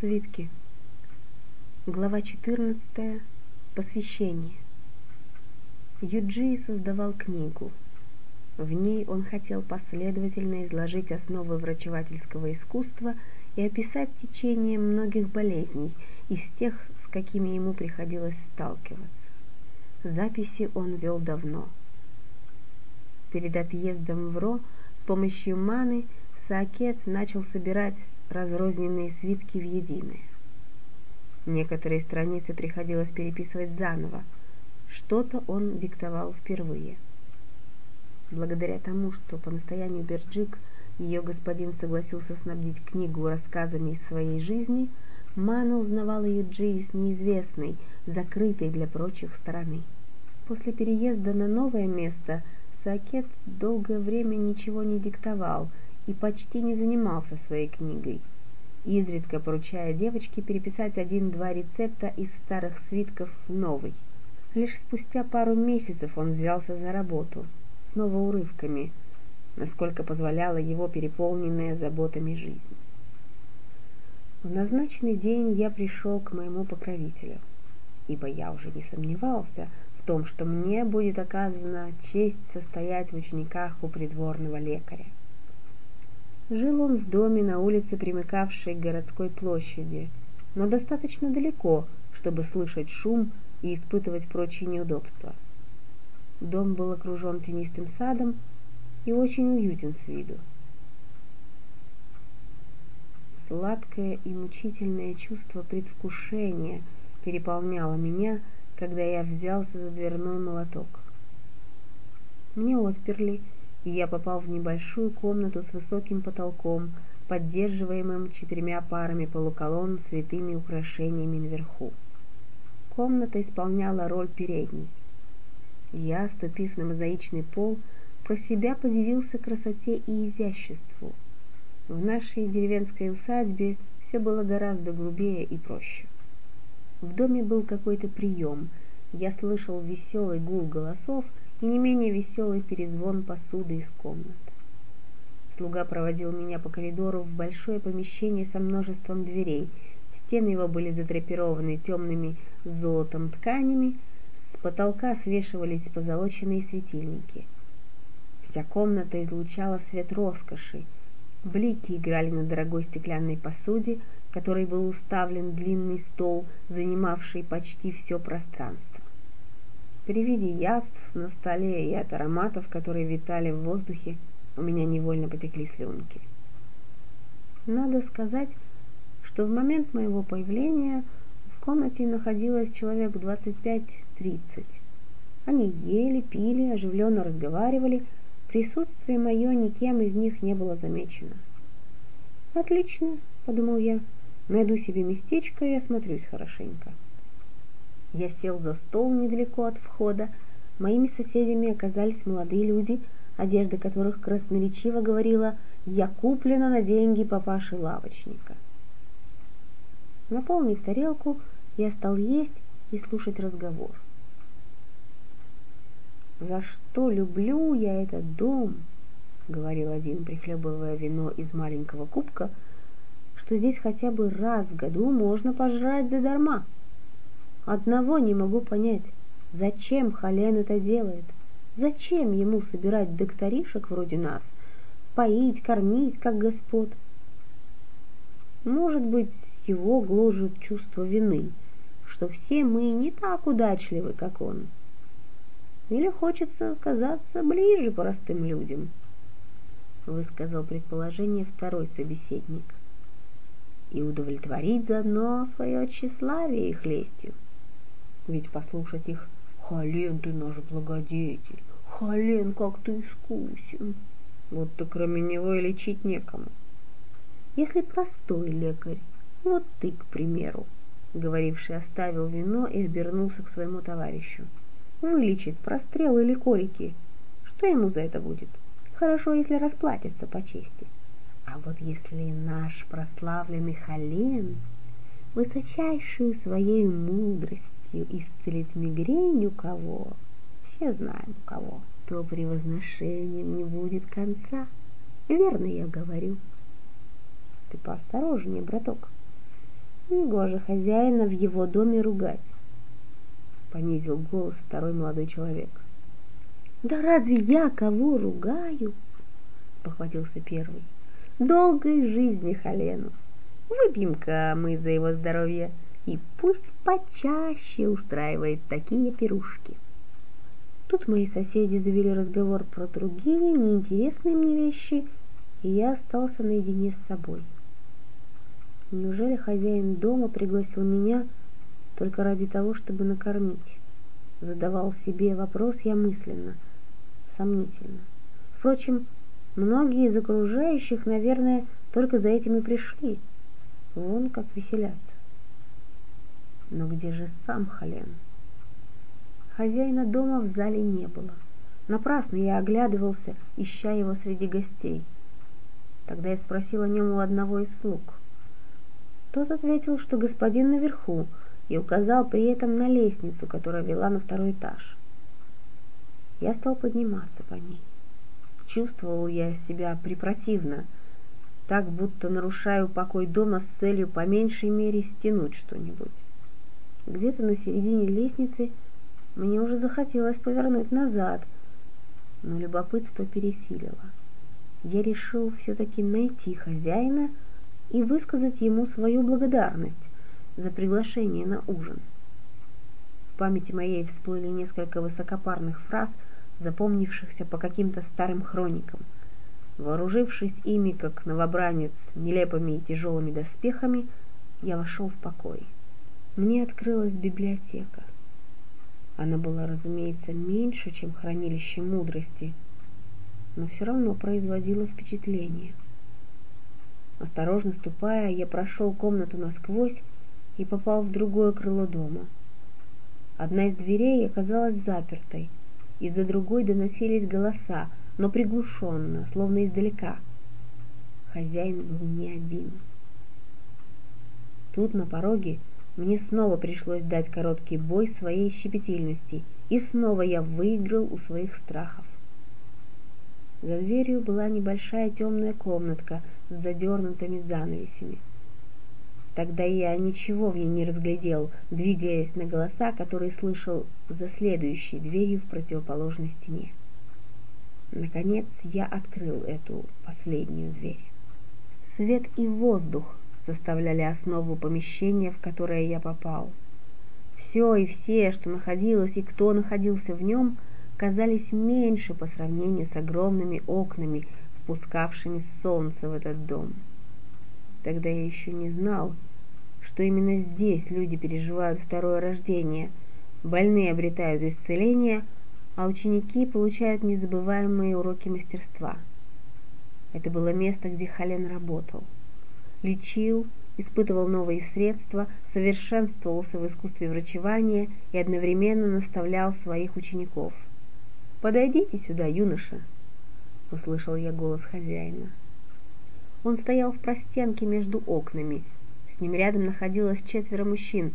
Свитки. Глава 14. Посвящение. Юджи создавал книгу. В ней он хотел последовательно изложить основы врачевательского искусства и описать течение многих болезней из тех, с какими ему приходилось сталкиваться. Записи он вел давно. Перед отъездом в Ро с помощью маны Саакет начал собирать разрозненные свитки в единое. Некоторые страницы приходилось переписывать заново, что-то он диктовал впервые. Благодаря тому, что по настоянию Берджик ее господин согласился снабдить книгу рассказами из своей жизни, Мана узнавала Юджи из неизвестной, закрытой для прочих стороны. После переезда на новое место Сакет долгое время ничего не диктовал – и почти не занимался своей книгой, изредка поручая девочке переписать один-два рецепта из старых свитков в новый. Лишь спустя пару месяцев он взялся за работу, снова урывками, насколько позволяла его переполненная заботами жизнь. В назначенный день я пришел к моему покровителю, ибо я уже не сомневался в том, что мне будет оказана честь состоять в учениках у придворного лекаря. Жил он в доме на улице, примыкавшей к городской площади, но достаточно далеко, чтобы слышать шум и испытывать прочие неудобства. Дом был окружен тенистым садом и очень уютен с виду. Сладкое и мучительное чувство предвкушения переполняло меня, когда я взялся за дверной молоток. Мне отперли, и я попал в небольшую комнату с высоким потолком, поддерживаемым четырьмя парами полуколонн с витыми украшениями наверху. Комната исполняла роль передней. Я, ступив на мозаичный пол, про себя подивился красоте и изяществу. В нашей деревенской усадьбе все было гораздо грубее и проще. В доме был какой-то прием. Я слышал веселый гул голосов и не менее веселый перезвон посуды из комнат. Слуга проводил меня по коридору в большое помещение со множеством дверей. Стены его были задрапированы темными золотом тканями, с потолка свешивались позолоченные светильники. Вся комната излучала свет роскоши. Блики играли на дорогой стеклянной посуде, которой был уставлен длинный стол, занимавший почти все пространство. При виде яств на столе и от ароматов, которые витали в воздухе, у меня невольно потекли слюнки. Надо сказать, что в момент моего появления в комнате находилось человек 25-30. Они ели, пили, оживленно разговаривали, присутствие мое никем из них не было замечено. «Отлично», — подумал я, — «найду себе местечко и осмотрюсь хорошенько». Я сел за стол недалеко от входа. Моими соседями оказались молодые люди, одежда которых красноречиво говорила «Я куплена на деньги папаши-лавочника». Наполнив тарелку, я стал есть и слушать разговор. «За что люблю я этот дом?» — говорил один, прихлебывая вино из маленького кубка, что здесь хотя бы раз в году можно пожрать задарма. Одного не могу понять, зачем Хален это делает? Зачем ему собирать докторишек вроде нас, поить, кормить, как господ? Может быть, его гложет чувство вины, что все мы не так удачливы, как он. Или хочется казаться ближе простым людям, высказал предположение второй собеседник, и удовлетворить заодно свое тщеславие их лестью. Ведь послушать их «Хален, ты наш благодетель! Хален, как ты искусен!» Вот то кроме него и лечить некому. Если простой лекарь, вот ты, к примеру, говоривший оставил вино и обернулся к своему товарищу, вылечит прострел или колики, что ему за это будет? Хорошо, если расплатится по чести. А вот если наш прославленный Хален, высочайшую своей мудростью, исцелить мигрень у кого, все знаем у кого, то превозношением не будет конца. Верно я говорю. Ты поосторожнее, браток. Негоже хозяина в его доме ругать. Понизил голос второй молодой человек. Да разве я кого ругаю? Спохватился первый. Долгой жизни Халену. Выпьем-ка мы за его здоровье, и пусть почаще устраивает такие пирушки. Тут мои соседи завели разговор про другие неинтересные мне вещи, и я остался наедине с собой. Неужели хозяин дома пригласил меня только ради того, чтобы накормить? Задавал себе вопрос я мысленно, сомнительно. Впрочем, многие из окружающих, наверное, только за этим и пришли. Вон как веселятся. Но где же сам Хален? Хозяина дома в зале не было. Напрасно я оглядывался, ища его среди гостей. Тогда я спросил о нем у одного из слуг. Тот ответил, что господин наверху, и указал при этом на лестницу, которая вела на второй этаж. Я стал подниматься по ней. Чувствовал я себя препротивно, так будто нарушаю покой дома с целью по меньшей мере стянуть что-нибудь. Где-то на середине лестницы мне уже захотелось повернуть назад, но любопытство пересилило. Я решил все-таки найти хозяина и высказать ему свою благодарность за приглашение на ужин. В памяти моей всплыли несколько высокопарных фраз, запомнившихся по каким-то старым хроникам. Вооружившись ими, как новобранец, нелепыми и тяжелыми доспехами, я вошел в покой. Мне открылась библиотека. Она была, разумеется, меньше, чем хранилище мудрости, но все равно производила впечатление – Осторожно ступая, я прошел комнату насквозь и попал в другое крыло дома. Одна из дверей оказалась запертой, из-за другой доносились голоса, но приглушенно, словно издалека. Хозяин был не один. Тут на пороге мне снова пришлось дать короткий бой своей щепетильности, и снова я выиграл у своих страхов. За дверью была небольшая темная комнатка с задернутыми занавесями. Тогда я ничего в ней не разглядел, двигаясь на голоса, которые слышал за следующей дверью в противоположной стене. Наконец я открыл эту последнюю дверь. Свет и воздух составляли основу помещения, в которое я попал. Все и все, что находилось и кто находился в нем, казались меньше по сравнению с огромными окнами, впускавшими солнце в этот дом. Тогда я еще не знал, что именно здесь люди переживают второе рождение, больные обретают исцеление, а ученики получают незабываемые уроки мастерства. Это было место, где Хален работал. Лечил, испытывал новые средства, совершенствовался в искусстве врачевания и одновременно наставлял своих учеников – «Подойдите сюда, юноша!» — услышал я голос хозяина. Он стоял в простенке между окнами. С ним рядом находилось четверо мужчин.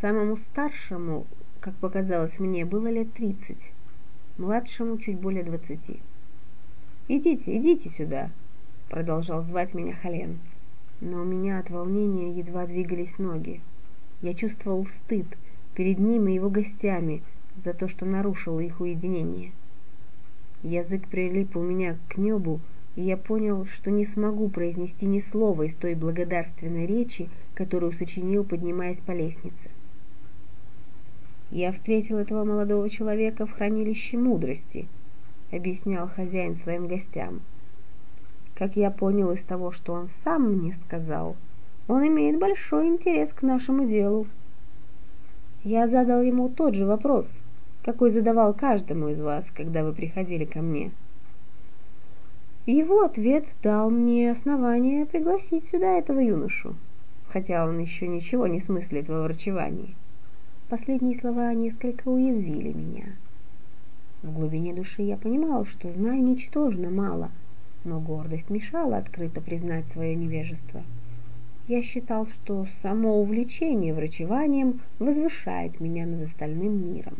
Самому старшему, как показалось мне, было лет тридцать, младшему чуть более двадцати. «Идите, идите сюда!» — продолжал звать меня Хален. Но у меня от волнения едва двигались ноги. Я чувствовал стыд перед ним и его гостями — за то, что нарушил их уединение. Язык прилип у меня к небу, и я понял, что не смогу произнести ни слова из той благодарственной речи, которую сочинил, поднимаясь по лестнице. «Я встретил этого молодого человека в хранилище мудрости», — объяснял хозяин своим гостям. «Как я понял из того, что он сам мне сказал, он имеет большой интерес к нашему делу». Я задал ему тот же вопрос — какой задавал каждому из вас, когда вы приходили ко мне. Его ответ дал мне основание пригласить сюда этого юношу, хотя он еще ничего не смыслит во врачевании. Последние слова несколько уязвили меня. В глубине души я понимал, что знаю ничтожно мало, но гордость мешала открыто признать свое невежество. Я считал, что само увлечение врачеванием возвышает меня над остальным миром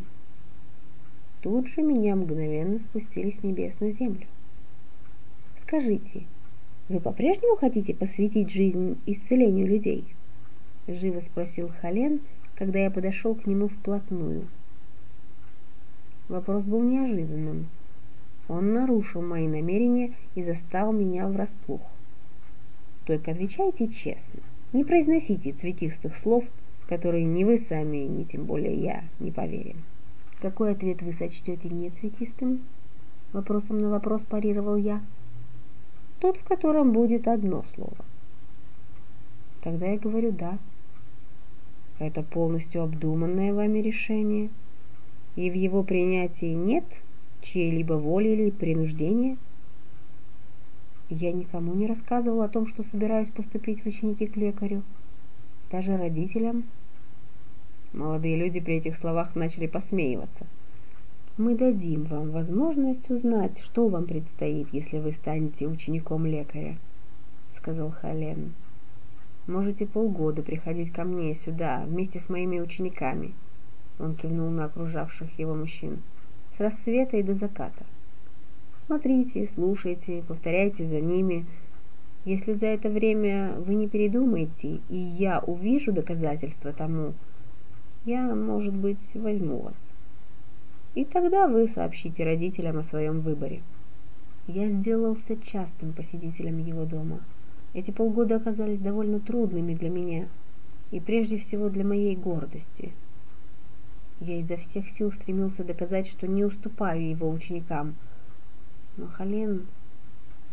тут же меня мгновенно спустили с небес на землю. Скажите, вы по-прежнему хотите посвятить жизнь исцелению людей? — живо спросил Хален, когда я подошел к нему вплотную. Вопрос был неожиданным. Он нарушил мои намерения и застал меня врасплох. Только отвечайте честно. Не произносите цветистых слов, которые ни вы сами, ни тем более я не поверим. Какой ответ вы сочтете не цветистым? Вопросом на вопрос парировал я. Тот, в котором будет одно слово. Тогда я говорю «да». Это полностью обдуманное вами решение, и в его принятии нет чьей-либо воли или принуждения? Я никому не рассказывал о том, что собираюсь поступить в ученики к лекарю, даже родителям. Молодые люди при этих словах начали посмеиваться. Мы дадим вам возможность узнать, что вам предстоит, если вы станете учеником лекаря, сказал Хален. Можете полгода приходить ко мне сюда вместе с моими учениками. Он кивнул на окружавших его мужчин. С рассвета и до заката. Смотрите, слушайте, повторяйте за ними. Если за это время вы не передумаете, и я увижу доказательства тому, я, может быть, возьму вас. И тогда вы сообщите родителям о своем выборе. Я сделался частым посетителем его дома – эти полгода оказались довольно трудными для меня, и прежде всего для моей гордости. Я изо всех сил стремился доказать, что не уступаю его ученикам, но Хален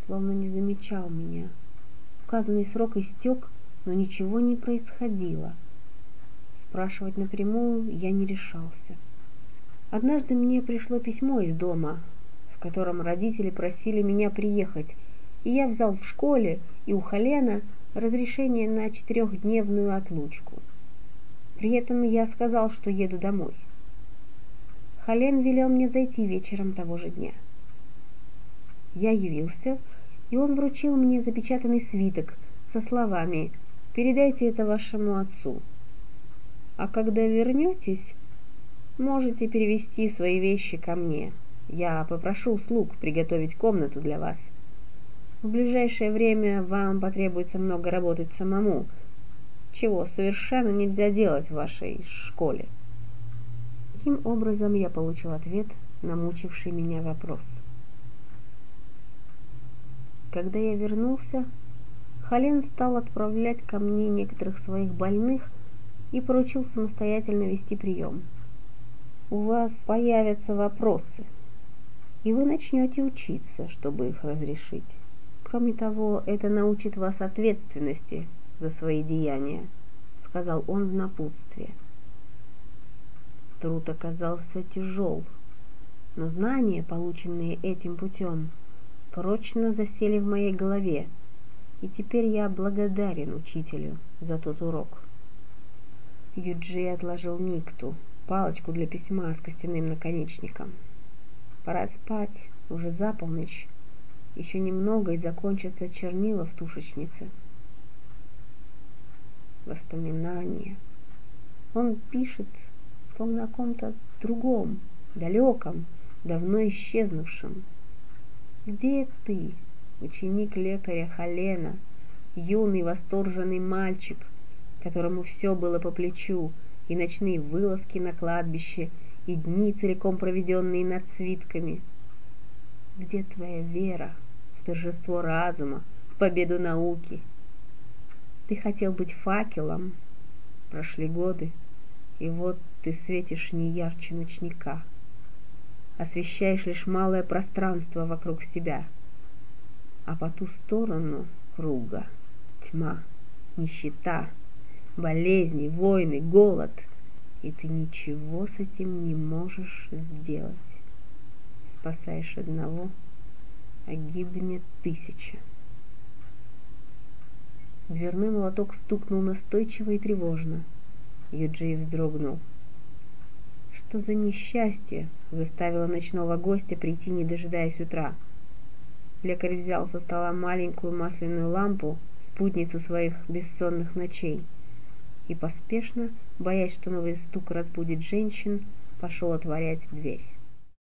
словно не замечал меня. Указанный срок истек, но ничего не происходило. Спрашивать напрямую я не решался. Однажды мне пришло письмо из дома, в котором родители просили меня приехать, и я взял в школе и у Халена разрешение на четырехдневную отлучку. При этом я сказал, что еду домой. Хален велел мне зайти вечером того же дня. Я явился, и он вручил мне запечатанный свиток со словами «Передайте это вашему отцу». А когда вернетесь, можете перевести свои вещи ко мне. Я попрошу слуг приготовить комнату для вас. В ближайшее время вам потребуется много работать самому, чего совершенно нельзя делать в вашей школе. Таким образом я получил ответ на мучивший меня вопрос. Когда я вернулся, Хален стал отправлять ко мне некоторых своих больных и поручил самостоятельно вести прием. У вас появятся вопросы, и вы начнете учиться, чтобы их разрешить. Кроме того, это научит вас ответственности за свои деяния, сказал он в напутствие. Труд оказался тяжел, но знания, полученные этим путем, прочно засели в моей голове, и теперь я благодарен учителю за тот урок. Юджи отложил Никту, палочку для письма с костяным наконечником. Пора спать, уже за полночь, еще немного и закончатся чернила в тушечнице. Воспоминания. Он пишет, словно о ком-то другом, далеком, давно исчезнувшем. Где ты, ученик лекаря Халена, юный восторженный мальчик, которому все было по плечу, и ночные вылазки на кладбище, и дни, целиком проведенные над свитками? Где твоя вера? торжество разума, в победу науки. Ты хотел быть факелом. Прошли годы, и вот ты светишь не ярче ночника. Освещаешь лишь малое пространство вокруг себя, а по ту сторону круга тьма, нищета, болезни, войны, голод, и ты ничего с этим не можешь сделать. Спасаешь одного — а гибнет тысяча. Дверной молоток стукнул настойчиво и тревожно. Юджей вздрогнул. Что за несчастье заставило ночного гостя прийти, не дожидаясь утра? Лекарь взял со стола маленькую масляную лампу, спутницу своих бессонных ночей, и поспешно, боясь, что новый стук разбудит женщин, пошел отворять дверь.